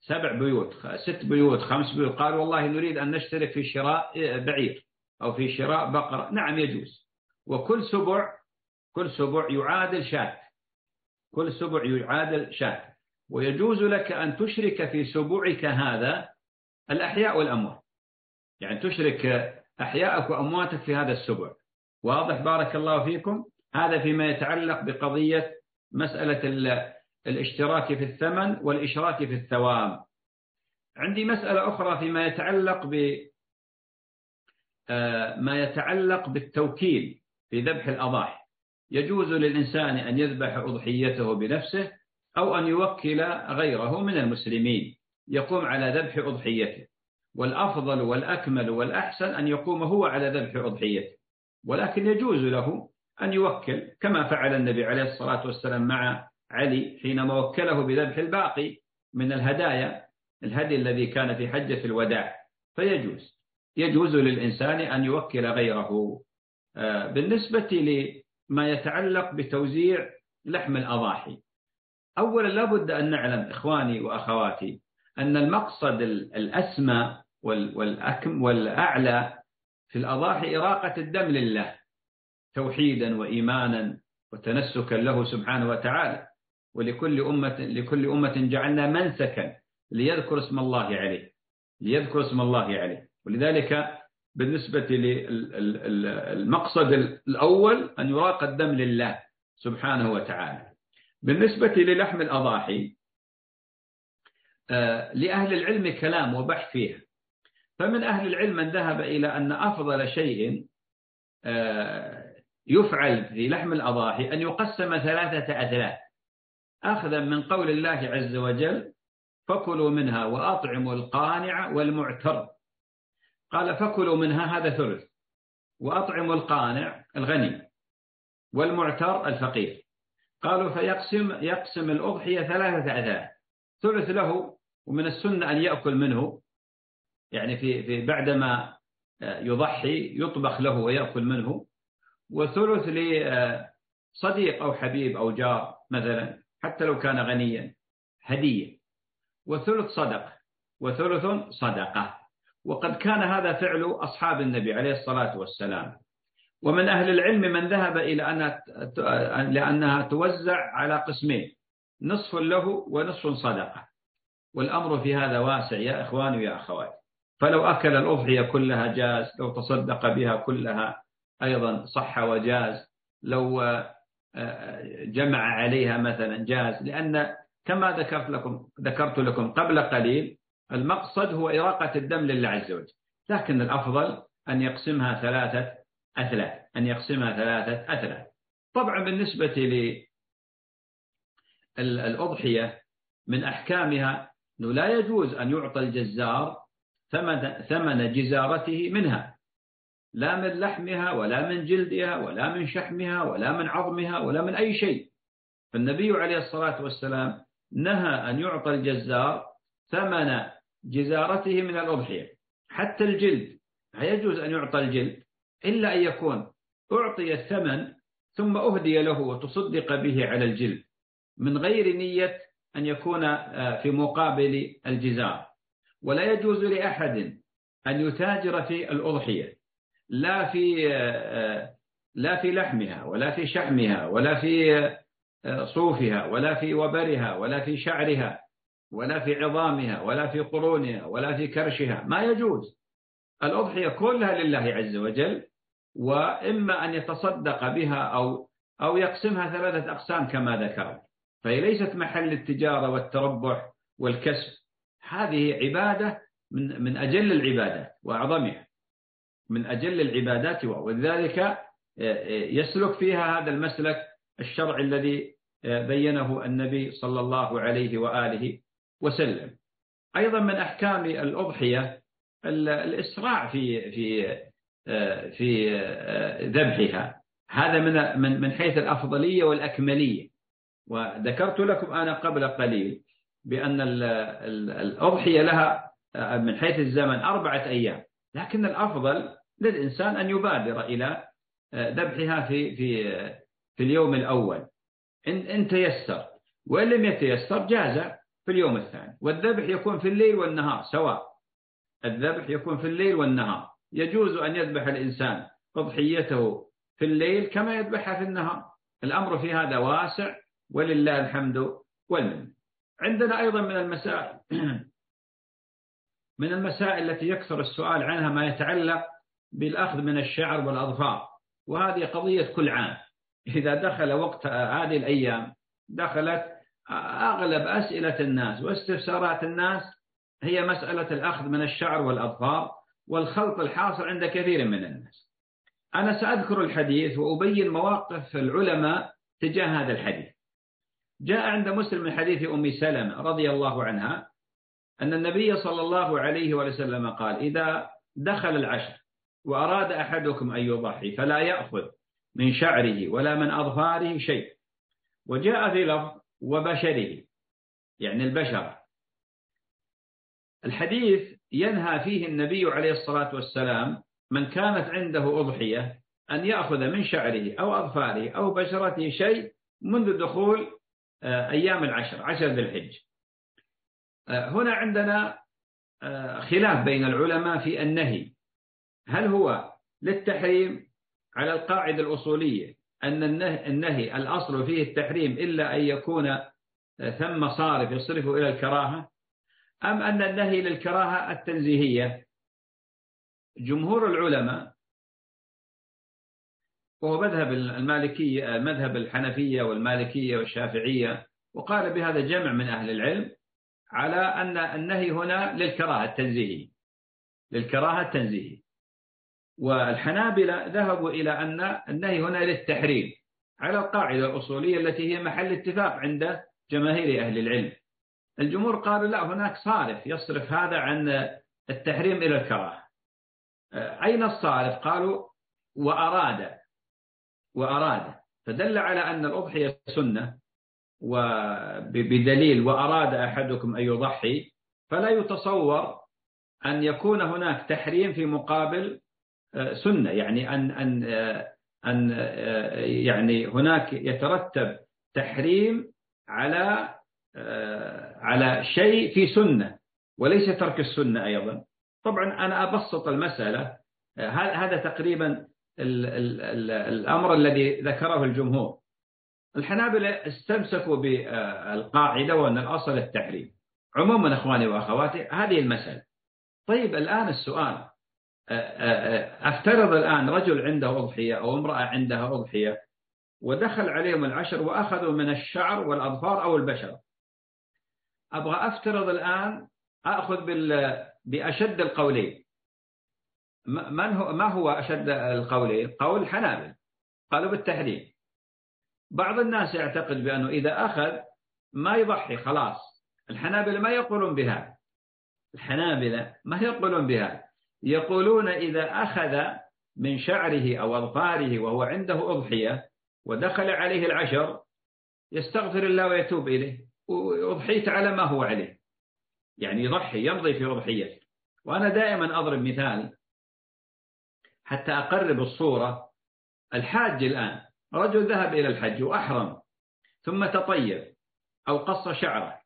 سبع بيوت ست بيوت خمس بيوت قال والله نريد أن نشترك في شراء بعير أو في شراء بقرة. نعم يجوز. وكل سبع كل سبع يعادل شاة. كل سبع يعادل شاة. ويجوز لك أن تشرك في سبوعك هذا الأحياء والأموات. يعني تشرك أحياءك وأمواتك في هذا السبع. واضح بارك الله فيكم. هذا فيما يتعلق بقضية مسألة الاشتراك في الثمن والإشراك في الثواب عندي مسألة أخرى فيما يتعلق ب آه، ما يتعلق بالتوكيل في ذبح الأضاحي. يجوز للإنسان أن يذبح أضحيته بنفسه أو أن يوكل غيره من المسلمين. يقوم على ذبح أضحيته. والأفضل والأكمل والأحسن أن يقوم هو على ذبح أضحيته. ولكن يجوز له أن يوكل كما فعل النبي عليه الصلاة والسلام مع علي حينما وكله بذبح الباقي من الهدايا الهدي الذي كان في حجة الوداع. فيجوز. يجوز للإنسان أن يوكل غيره. آه، بالنسبة لما يتعلق بتوزيع لحم الأضاحي. أولا لابد أن نعلم إخواني وأخواتي أن المقصد الأسمى والأكم والأعلى في الأضاحي إراقة الدم لله توحيدا وإيمانا وتنسكا له سبحانه وتعالى. ولكل أمة لكل أمة جعلنا منسكا ليذكر اسم الله عليه. ليذكر اسم الله عليه. ولذلك بالنسبة للمقصد الأول أن يراق الدم لله سبحانه وتعالى. بالنسبة للحم الأضاحي آه، لأهل العلم كلام وبحث فيها. فمن أهل العلم من ذهب إلى أن أفضل شيء آه، يفعل في لحم الأضاحي أن يقسم ثلاثة أثلاث أخذا من قول الله عز وجل فكلوا منها وأطعموا القانع والمعتر. قال فكلوا منها هذا ثلث وأطعموا القانع الغني والمعتر الفقير. قالوا فيقسم يقسم الأضحية ثلاثة أثلاث ثلث له ومن السنة أن يأكل منه يعني في في بعدما يضحي يطبخ له ويأكل منه وثلث لصديق أو حبيب أو جار مثلا. حتى لو كان غنيا. هدية. وثلث صدقة وثلث صدقة. وقد كان هذا فعل أصحاب النبي عليه الصلاة والسلام. ومن أهل العلم من ذهب إلى أنها لأنها توزع على قسمين. نصف له ونصف صدقة. والأمر في هذا واسع يا إخواني ويا أخواتي فلو أكل الأضحية كلها جاز لو تصدق بها كلها أيضا صح وجاز. لو جمع عليها مثلا جاز لأن كما ذكرت لكم ذكرت لكم قبل قليل المقصد هو إراقة الدم لله عز وجل. لكن الأفضل أن يقسمها ثلاثة أثلاث أن يقسمها ثلاثة أثلاث. طبعا بالنسبة للأضحية من أحكامها أنه لا يجوز أن يعطى الجزار ثمن, ثمن جزارته منها. لا من لحمها ولا من جلدها ولا من شحمها ولا من عظمها ولا من أي شيء. فالنبي عليه الصلاة والسلام نهى أن يعطى الجزار ثمن جزارته من الأضحية حتى الجلد لا يجوز أن يعطى الجلد إلا أن يكون أعطي الثمن ثم أهدي له وتصدق به على الجلد من غير نية أن يكون آه، في مقابل الجزار. ولا يجوز لأحد أن يتاجر في الأضحية. لا في آه، لا في لحمها ولا في شحمها ولا في آه، صوفها ولا في وبرها ولا في شعرها ولا في عظامها ولا في قرونها ولا في كرشها. ما يجوز. الأضحية كلها لله عز وجل وإما أن يتصدق بها أو أو يقسمها ثلاثة أقسام كما ذكرت. فهي ليست محل التجارة والتربح والكسب. هذه عبادة من من أجل العبادات وأعظمها. من أجل العبادات ولذلك آه، آه، يسلك فيها هذا المسلك الشرع الذي آه، بينه النبي صلى الله عليه وآله وسلم. أيضا من أحكام الأضحية الإسراع في في في ذبحها. هذا من من حيث الأفضلية والأكملية. وذكرت لكم أنا قبل قليل بأن الأضحية لها من حيث الزمن أربعة أيام. لكن الأفضل للإنسان أن يبادر إلى ذبحها في في في اليوم الأول. إن إن تيسر. وإن لم يتيسر جاز في اليوم الثاني. والذبح يكون في الليل والنهار سواء. الذبح يكون في الليل والنهار. يجوز أن يذبح الإنسان أضحيته في الليل كما يذبحها في النهار. الأمر في هذا واسع ولله الحمد والمن عندنا أيضا من المسائل من المسائل التي يكثر السؤال عنها ما يتعلق بالأخذ من الشعر والأظفار. وهذه قضية كل عام. إذا دخل وقت هذه الأيام دخلت أغلب أسئلة الناس واستفسارات الناس هي مسألة الأخذ من الشعر والأظفار والخلط الحاصل عند كثير من الناس. أنا سأذكر الحديث وأبين مواقف العلماء تجاه هذا الحديث. جاء عند مسلم من حديث أم سلمة رضي الله عنها أن النبي صلى الله عليه وسلم قال إذا دخل العشر وأراد أحدكم أن يضحي فلا يأخذ من شعره ولا من أظفاره شيء. وجاء في لفظ وبشره يعني البشر. الحديث ينهى فيه النبي عليه الصلاة والسلام من كانت عنده أضحية أن يأخذ من شعره أو أظفاره أو بشرته شيء منذ دخول آه، أيام العشر عشر ذي الحج. آه، هنا عندنا آه، خلاف بين العلماء في النهي. هل هو للتحريم على القاعدة الأصولية أن النهي الأصل فيه التحريم إلا أن يكون ثم صارف يصرف إلى الكراهة؟ أم أن النهي للكراهة التنزيهية؟ جمهور العلماء وهو مذهب المالكية مذهب الحنفية والمالكية والشافعية وقال بهذا جمع من أهل العلم على أن النهي هنا للكراهة التنزيهي للكراهة التنزيهي والحنابلة ذهبوا إلى أن النهي هنا للتحريم على القاعدة الأصولية التي هي محل اتفاق عند جماهير أهل العلم. الجمهور قالوا لا هناك صارف يصرف هذا عن التحريم إلى الكراهة. أين الصارف؟ قالوا وأراد وأراد. فدل على أن الأضحية سنة وبدليل وأراد أحدكم أن يضحي فلا يتصور أن يكون هناك تحريم في مقابل سنة يعني آه، أن آه، يعني هناك يترتب تحريم على على شيء في سنة وليس ترك السنة أيضا. طبعا أنا أبسط المسألة. هذا تقريبا الأمر الذي ذكره الجمهور. الحنابلة استمسكوا بالقاعدة وأن الأصل التحريم. عموما أخواني وأخواتي هذه المسألة. طيب الآن السؤال. أفترض الآن رجل عنده أضحية أو امرأة عندها أضحية ودخل عليهم العشر وأخذوا من الشعر والأظفار أو البشر أبغى أفترض الآن أخذ بأشد القولين. من هو ما هو أشد القولين؟ قول الحنابل قالوا بالتحريم. بعض الناس يعتقد بأنه إذا أخذ ما يضحي خلاص. الحنابلة ما يقولون بهذا الحنابلة ما يقولون بهذا يقولون إذا أخذ من شعره أو أظفاره وهو عنده أضحية ودخل عليه العشر يستغفر الله ويتوب إليه. وأضحيت على ما هو عليه. يعني يضحي يمضي في أضحيته. وأنا دائما أضرب مثال حتى أقرب الصورة. الحاج الآن رجل ذهب إلى الحج وأحرم ثم تطيب أو قص شعره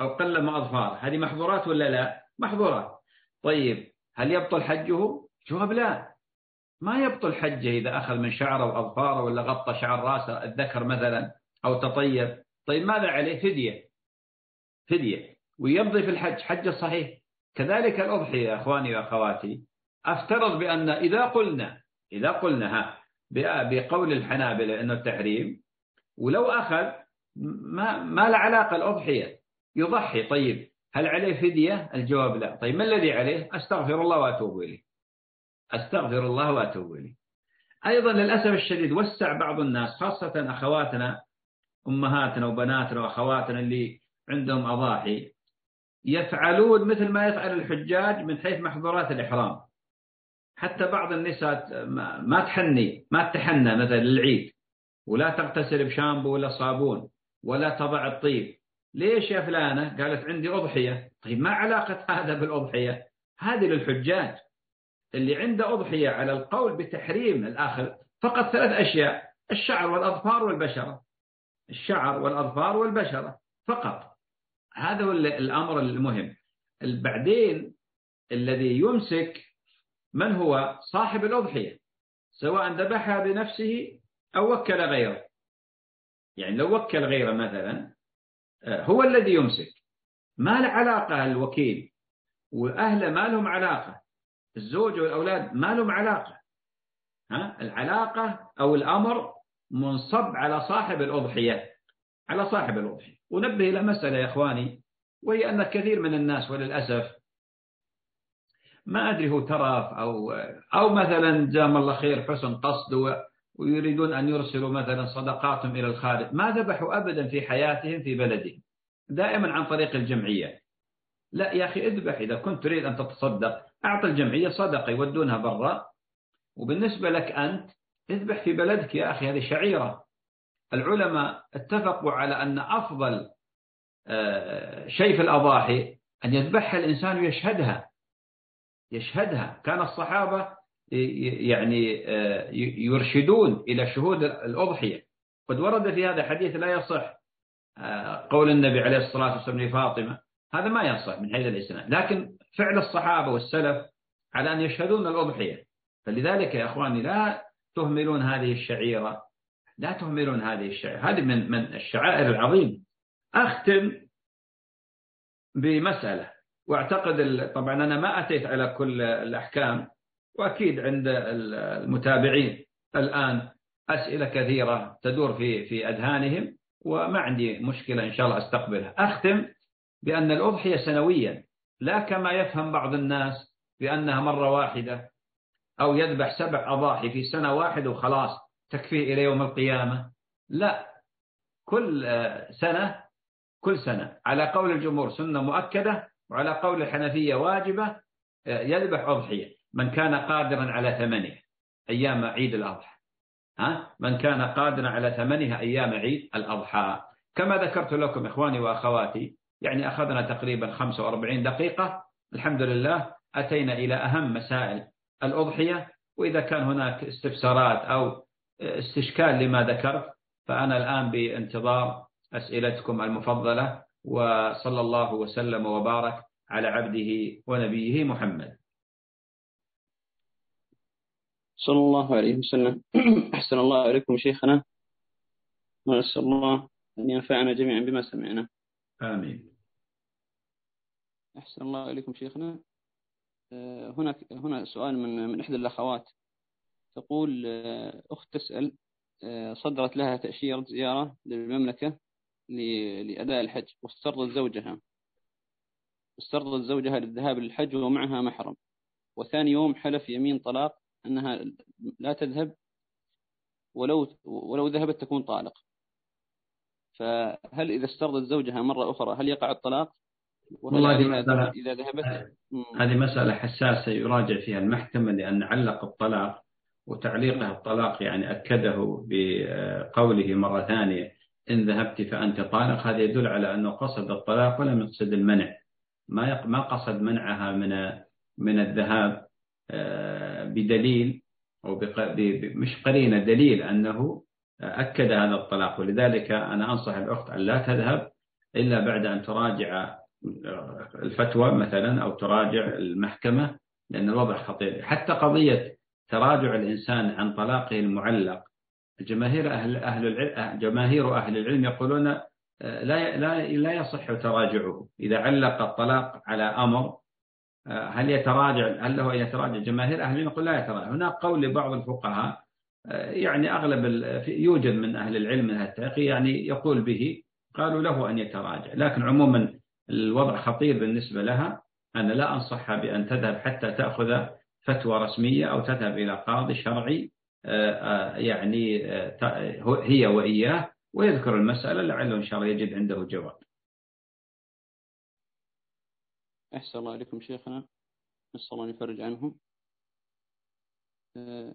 أو قلم أظفاره. هذه محظورات ولا لا؟ محظورات. طيب هل يبطل حجه؟ جواب لا. ما يبطل حجه إذا أخذ من شعره وأظفاره ولا غطى شعر رأسه الذكر مثلا أو تطيب طيب ماذا عليه؟ فدية. فدية. ويمضي في الحج. حج صحيح. كذلك الأضحية يا أخواني وأخواتي. أفترض بأن إذا قلنا إذا قلنا ها بقول الحنابلة أنه التحريم ولو أخذ ما, ما له علاقة الأضحية. يضحي. طيب. هل عليه فدية؟ الجواب لا. طيب ما الذي عليه؟ أستغفر الله وأتوب إليه. أستغفر الله وأتوب إليه. أيضا للأسف الشديد وسع بعض الناس خاصة أخواتنا أمهاتنا وبناتنا وأخواتنا اللي عندهم أضاحي يفعلون مثل ما يفعل الحجاج من حيث محظورات الإحرام. حتى بعض النساء ما تحني ما تحنى مثلا للعيد. ولا تغتسل بشامبو ولا صابون ولا تضع الطيب. ليش يا فلانة؟ قالت عندي أضحية. طيب ما علاقة هذا بالأضحية؟ هذه للحجاج. اللي عنده أضحية على القول بتحريم الآخر فقط ثلاث أشياء الشعر والأظفار والبشرة. الشعر والأظفار والبشرة فقط. هذا هو الأمر المهم. بعدين الذي يمسك من هو؟ صاحب الأضحية. سواء ذبحها بنفسه أو وكل غيره. يعني لو وكل غيره مثلا هو الذي يمسك. ما له علاقة الوكيل وأهله ما لهم علاقة. الزوج والأولاد ما لهم علاقة. ها؟ العلاقة أو الأمر منصب على صاحب الأضحية. على صاحب الأضحية. ونبه إلى مسألة يا إخواني وهي أن كثير من الناس وللأسف ما أدري هو ترف أو أو مثلا جزاهم الله خير حسن قصد ويريدون أن يرسلوا مثلا صدقاتهم إلى الخارج. ما ذبحوا أبدا في حياتهم في بلدهم. دائما عن طريق الجمعية. لا يا أخي اذبح إذا كنت تريد أن تتصدق. أعطى الجمعية صدقة يودونها برا. وبالنسبة لك أنت اذبح في بلدك يا أخي هذه شعيرة. العلماء اتفقوا على أن أفضل آه، شيء في الأضاحي أن يذبحها الإنسان ويشهدها. يشهدها. كان الصحابة يعني آه، يرشدون إلى شهود الأضحية. قد ورد في هذا حديث لا يصح آه، قول النبي عليه الصلاة والسلام لفاطمة. هذا ما يصح من حيث الإسلام لكن فعل الصحابة والسلف على أن يشهدون الأضحية. فلذلك يا أخواني لا تهملون هذه الشعيرة. لا تهملون هذه الشعيرة. هذه من من الشعائر العظيمة. أختم بمسألة. واعتقد طبعا أنا ما أتيت على كل الأحكام. وأكيد عند المتابعين الآن أسئلة كثيرة تدور في في أذهانهم وما عندي مشكلة إن شاء الله أستقبلها. أختم بأن الأضحية سنويا لا كما يفهم بعض الناس بأنها مرة واحدة أو يذبح سبع أضاحي في سنة واحدة وخلاص تكفيه إلى يوم القيامة. لا كل سنة كل سنة. على قول الجمهور سنة مؤكدة وعلى قول الحنفية واجبة يذبح أضحية. من كان قادرا على ثمنها أيام عيد الأضحى. ها؟ من كان قادرا على ثمنها أيام عيد الأضحى. كما ذكرت لكم إخواني وأخواتي يعني أخذنا تقريبا 45 دقيقة. الحمد لله أتينا إلى أهم مسائل الأضحية وإذا كان هناك استفسارات أو استشكال لما ذكرت فأنا الآن بانتظار أسئلتكم المفضلة وصلى الله وسلم وبارك على عبده ونبيه محمد. صلى الله عليه وسلم. أحسن الله عليكم شيخنا. ونسأل الله أن ينفعنا جميعا بما سمعنا. آمين. أحسن الله عليكم شيخنا. آه، هنا هنا سؤال من من إحدى الأخوات. تقول آه، أخت تسأل آه، صدرت لها تأشيرة زيارة للمملكة لأداء الحج واسترضت زوجها. استرضت زوجها للذهاب للحج ومعها محرم. وثاني يوم حلف يمين طلاق أنها لا تذهب ولو ولو ذهبت تكون طالق. فهل إذا استرضت زوجها مرة أخرى هل يقع الطلاق؟ والله هذه مسألة إذا ذهبت؟ هذه مسألة حساسة يراجع فيها المحكمة لأن علق الطلاق وتعليقه الطلاق يعني أكده بقوله مرة ثانية إن ذهبت فأنت طالق. هذا يدل على أنه قصد الطلاق ولم يقصد المنع. ما ما قصد منعها من من الذهاب. آه، بدليل أو مش قرينة دليل أنه أكد هذا الطلاق. ولذلك أنا أنصح الأخت أن لا تذهب إلا بعد أن تراجع الفتوى مثلا أو تراجع المحكمة لأن الوضع خطير. حتى قضية تراجع الإنسان عن طلاقه المعلق جماهير أهل أهل العلم جماهير أهل العلم يقولون لا لا لا يصح تراجعه. إذا علق الطلاق على أمر هل يتراجع هل له أن يتراجع؟ جماهير العلم يقول لا يتراجع. هناك قول لبعض الفقهاء يعني أغلب يوجد من أهل العلم من التحقيق يعني يقول به قالوا له أن يتراجع. لكن عموما الوضع خطير بالنسبة لها. أنا لا أنصحها بأن تذهب حتى تأخذ فتوى رسمية أو تذهب إلى قاضي شرعي آه، آه، يعني آه، هي وإياه ويذكر المسألة لعله إن شاء الله يجد عنده جواب. أحسن الله عليكم شيخنا. نسأل الله أن يفرج عنهم.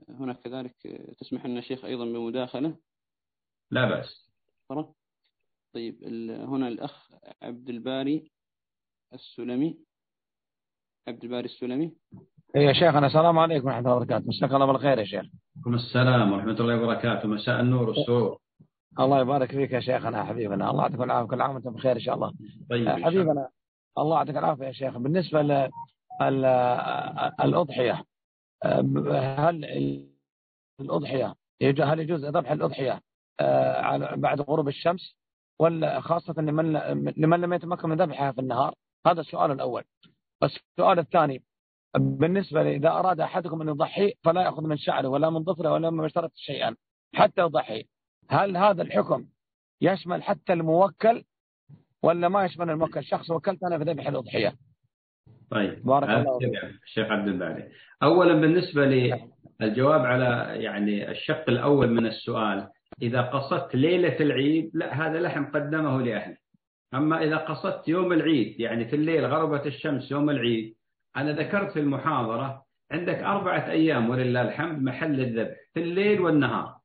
هناك كذلك تسمح لنا شيخ أيضا بمداخلة؟ لا بأس. طيب هنا الأخ عبد الباري السلمي. عبد الباري السلمي. إيه يا شيخنا السلام عليكم ورحمة الله وبركاته. مساك الله بالخير يا شيخ. وعليكم السلام ورحمة الله وبركاته. مساء النور والسرور. الله يبارك فيك يا شيخنا حبيبنا. الله يعطيك العافية. كل عام وأنتم بخير إن شاء الله. طيب حبيبنا الله يعطيك العافية يا شيخ. بالنسبة للأضحية هل الأضحية هل يجوز ذبح الأضحية آه، بعد غروب الشمس؟ ولا خاصة لمن لمن لم يتمكن من ذبحها في النهار؟ هذا السؤال الأول. السؤال الثاني بالنسبة إذا أراد أحدكم أن يضحي فلا يأخذ من شعره ولا من ظفره ولا من اشترط شيئا حتى يضحي هل هذا الحكم يشمل حتى الموكل؟ ولا ما يشمل الموكل شخص وكلت أنا في ذبح الأضحية. طيب بارك الله الشيخ عبد الباري. أولا بالنسبة للجواب على يعني الشق الأول من السؤال إذا قصدت ليلة العيد لا هذا لحم قدمه لأهله. أما إذا قصدت يوم العيد يعني في الليل غربت الشمس يوم العيد أنا ذكرت في المحاضرة عندك أربعة أيام ولله الحمد محل الذبح في الليل والنهار.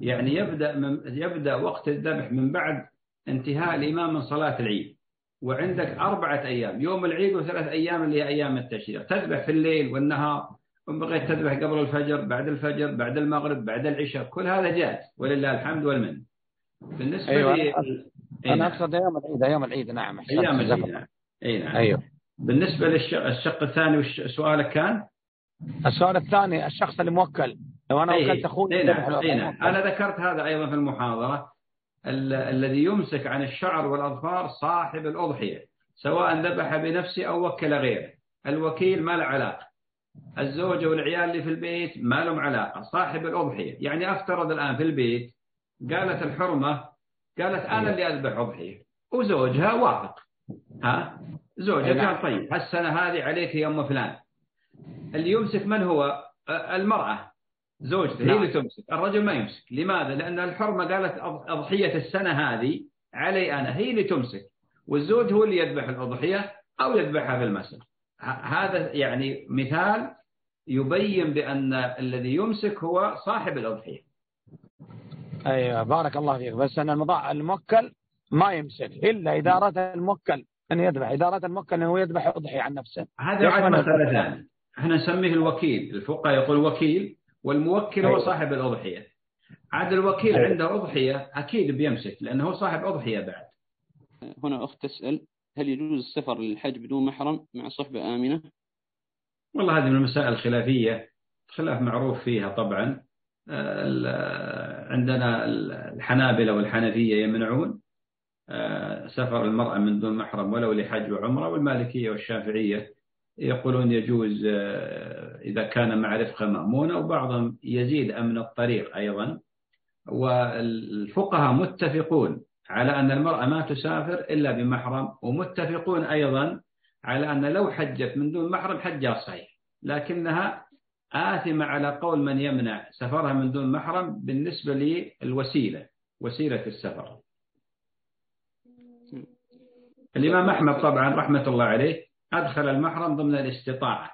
يعني يبدأ من يبدأ وقت الذبح من بعد انتهاء الإمام من صلاة العيد. وعندك أربعة أيام يوم العيد وثلاث أيام اللي هي أيام التشريع تذبح في الليل والنهار وإن بغيت تذبح قبل الفجر بعد الفجر بعد المغرب بعد العشاء كل هذا جائز ولله الحمد والمن بالنسبة أيوة لي أنا. أقصد أيام العيد أيام العيد نعم أيام العيد نعم. أي نعم. أيوه. بالنسبة للشق الثاني سؤالك كان؟ السؤال الثاني الشخص الموكل. لو أنا وكلت أخوي نعم. نعم. أنا ذكرت هذا أيضا في المحاضرة. الذي يمسك عن الشعر والأظفار صاحب الأضحية سواء ذبح بنفسه أو وكل غيره. الوكيل ما له علاقة. الزوجة والعيال اللي في البيت ما لهم علاقة صاحب الأضحية. يعني أفترض الآن في البيت قالت الحرمة قالت أنا اللي أذبح أضحية. وزوجها وافق ها؟ زوجها قال طيب هالسنة هذه عليك يا أم فلان. اللي يمسك من هو؟ المرأة. زوجته هي اللي نعم. تمسك. الرجل ما يمسك. لماذا؟ لأن الحرمة قالت أضحية السنة هذه علي أنا. هي اللي تمسك. والزوج هو اللي يذبح الأضحية أو يذبحها في المسجد. هذا يعني مثال يبين بأن الذي يمسك هو صاحب الأضحية. أيوة بارك الله فيك. بس أن المضاع الموكل ما يمسك إلا إذا أراد الموكل أن يذبح. إذا أراد الموكل أنه يذبح أضحية عن نفسه. هذا عاد مسألة ثانية. إحنا نسميه الوكيل. الفقهاء يقول وكيل. والموكل هو أيوة. صاحب الأضحية عاد الوكيل أيوة. عنده أضحية أكيد بيمسك لأنه هو صاحب أضحية بعد هنا أخت تسأل هل يجوز السفر للحج بدون محرم مع صحبة آمنة والله هذه من المسائل الخلافية خلاف معروف فيها طبعا عندنا الحنابلة والحنفية يمنعون آه، سفر المرأة من دون محرم ولو لحج وعمرة والمالكية والشافعية يقولون يجوز آه، إذا كان مع رفقة مأمونة وبعضهم يزيد أمن الطريق أيضا. والفقهاء متفقون على أن المرأة ما تسافر إلا بمحرم ومتفقون أيضا على أن لو حجت من دون محرم حجها صحيح لكنها آثمة على قول من يمنع سفرها من دون محرم بالنسبة للوسيلة وسيلة السفر. الإمام أحمد طبعا رحمة الله عليه أدخل المحرم ضمن الاستطاعة.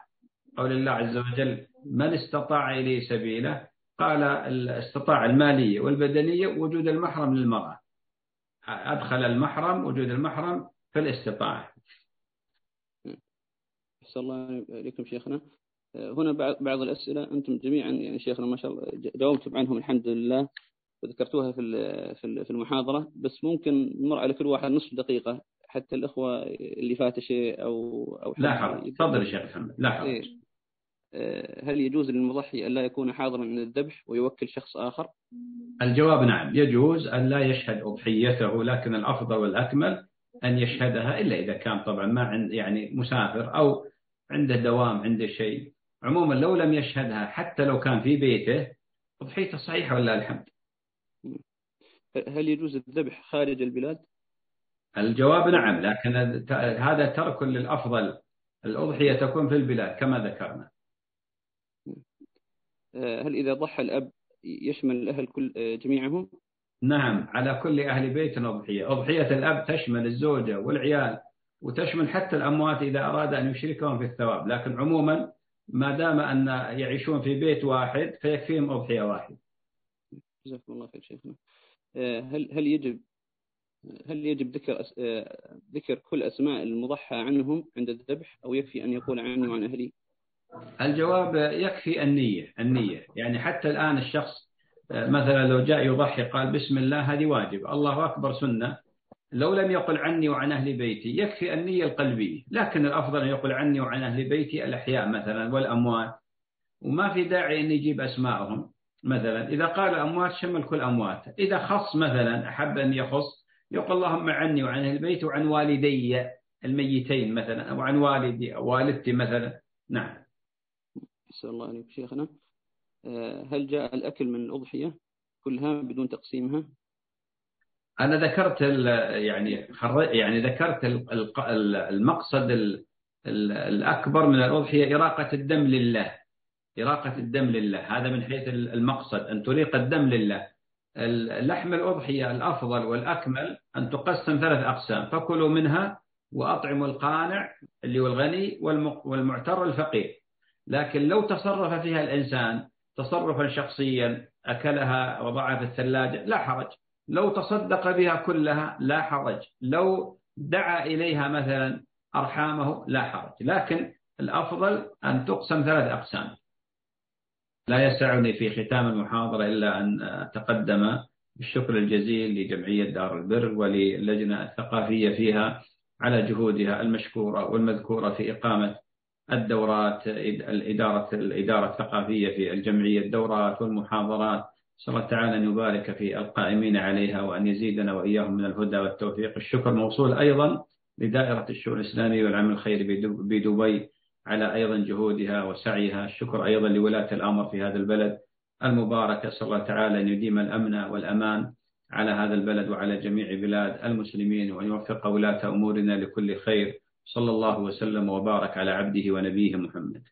قول الله عز وجل من استطاع إليه سبيله؟ قال الاستطاعة المالية والبدنية وجود المحرم للمرأة. أدخل المحرم وجود المحرم في الاستطاعة. أحسن الله إليكم شيخنا. هنا بعض الأسئلة. أنتم جميعا يعني شيخنا ما شاء الله جاوبتم عنهم الحمد لله وذكرتوها في في المحاضرة. بس ممكن نمر على كل واحد نصف دقيقة. حتى الأخوة اللي فات شيء أو أو لا حرج. تفضل يا شيخ محمد. لا حرج. إيه. آه، هل يجوز للمضحي أن لا يكون حاضرا عند الذبح ويوكل شخص آخر؟ الجواب نعم. يجوز أن لا يشهد أضحيته لكن الأفضل والأكمل أن يشهدها إلا إذا كان طبعا ما عند يعني مسافر أو عنده دوام عنده شيء. عموما لو لم يشهدها حتى لو كان في بيته أضحيته صحيحة ولا الحمد. هل يجوز الذبح خارج البلاد؟ الجواب نعم لكن هذا ترك للأفضل. الأضحية تكون في البلاد كما ذكرنا. هل إذا ضحى الأب يشمل الأهل كل جميعهم؟ نعم على كل أهل بيت أضحية. أضحية الأب تشمل الزوجة والعيال وتشمل حتى الأموات إذا أراد أن يشركهم في الثواب. لكن عموما ما دام أن يعيشون في بيت واحد فيكفيهم أضحية واحد جزاكم الله خير شيخنا. هل هل يجب هل يجب ذكر ذكر كل أسماء المضحى عنهم عند الذبح أو يكفي أن يقول عني وعن أهلي؟ الجواب يكفي النية النية. يعني حتى الآن الشخص مثلا لو جاء يضحي قال بسم الله هذه واجب. الله أكبر سنة. لو لم يقل عني وعن أهل بيتي يكفي النية القلبية. لكن الأفضل أن يقول عني وعن أهل بيتي الأحياء مثلا والأموات. وما في داعي أن يجيب أسماءهم. مثلا إذا قال أموات شمل كل أموات إذا خص مثلا أحب أن يخص يقول اللهم عني وعن أهل بيتي وعن والدي الميتين مثلا أو عن والدي أو والدتي مثلا. نعم. أسأل الله عليك شيخنا. آه، هل جاء الأكل من الأضحية كلها بدون تقسيمها؟ أنا ذكرت يعني يعني ذكرت المقصد الأكبر من الأضحية إراقة الدم لله. إراقة الدم لله. هذا من حيث المقصد. أن تريق الدم لله. لحم الأضحية الأفضل والأكمل أن تقسم ثلاث أقسام. فكلوا منها وأطعموا القانع اللي هو الغني والمعتر الفقير. لكن لو تصرف فيها الإنسان تصرفا شخصيا أكلها وضعها في الثلاجة لا حرج. لو تصدق بها كلها لا حرج. لو دعا إليها مثلا أرحامه لا حرج. لكن الأفضل أن تقسم ثلاث أقسام. لا يسعني في ختام المحاضرة إلا أن أتقدم بالشكر الجزيل لجمعية دار البر وللجنة الثقافية فيها على جهودها المشكورة والمذكورة في إقامة الدورات الإدارة الإدارة الثقافية في الجمعية الدورات والمحاضرات. نسأل الله تعالى أن يبارك في القائمين عليها وأن يزيدنا وإياهم من الهدى والتوفيق. الشكر موصول أيضا لدائرة الشؤون الإسلامية والعمل الخيري بدبي. على أيضا جهودها وسعيها. الشكر أيضا لولاة الأمر في هذا البلد المبارك أسأل الله تعالى أن يديم الأمن والأمان على هذا البلد وعلى جميع بلاد المسلمين وأن يوفق ولاة أمورنا لكل خير. صلى الله وسلم وبارك على عبده ونبيه محمد.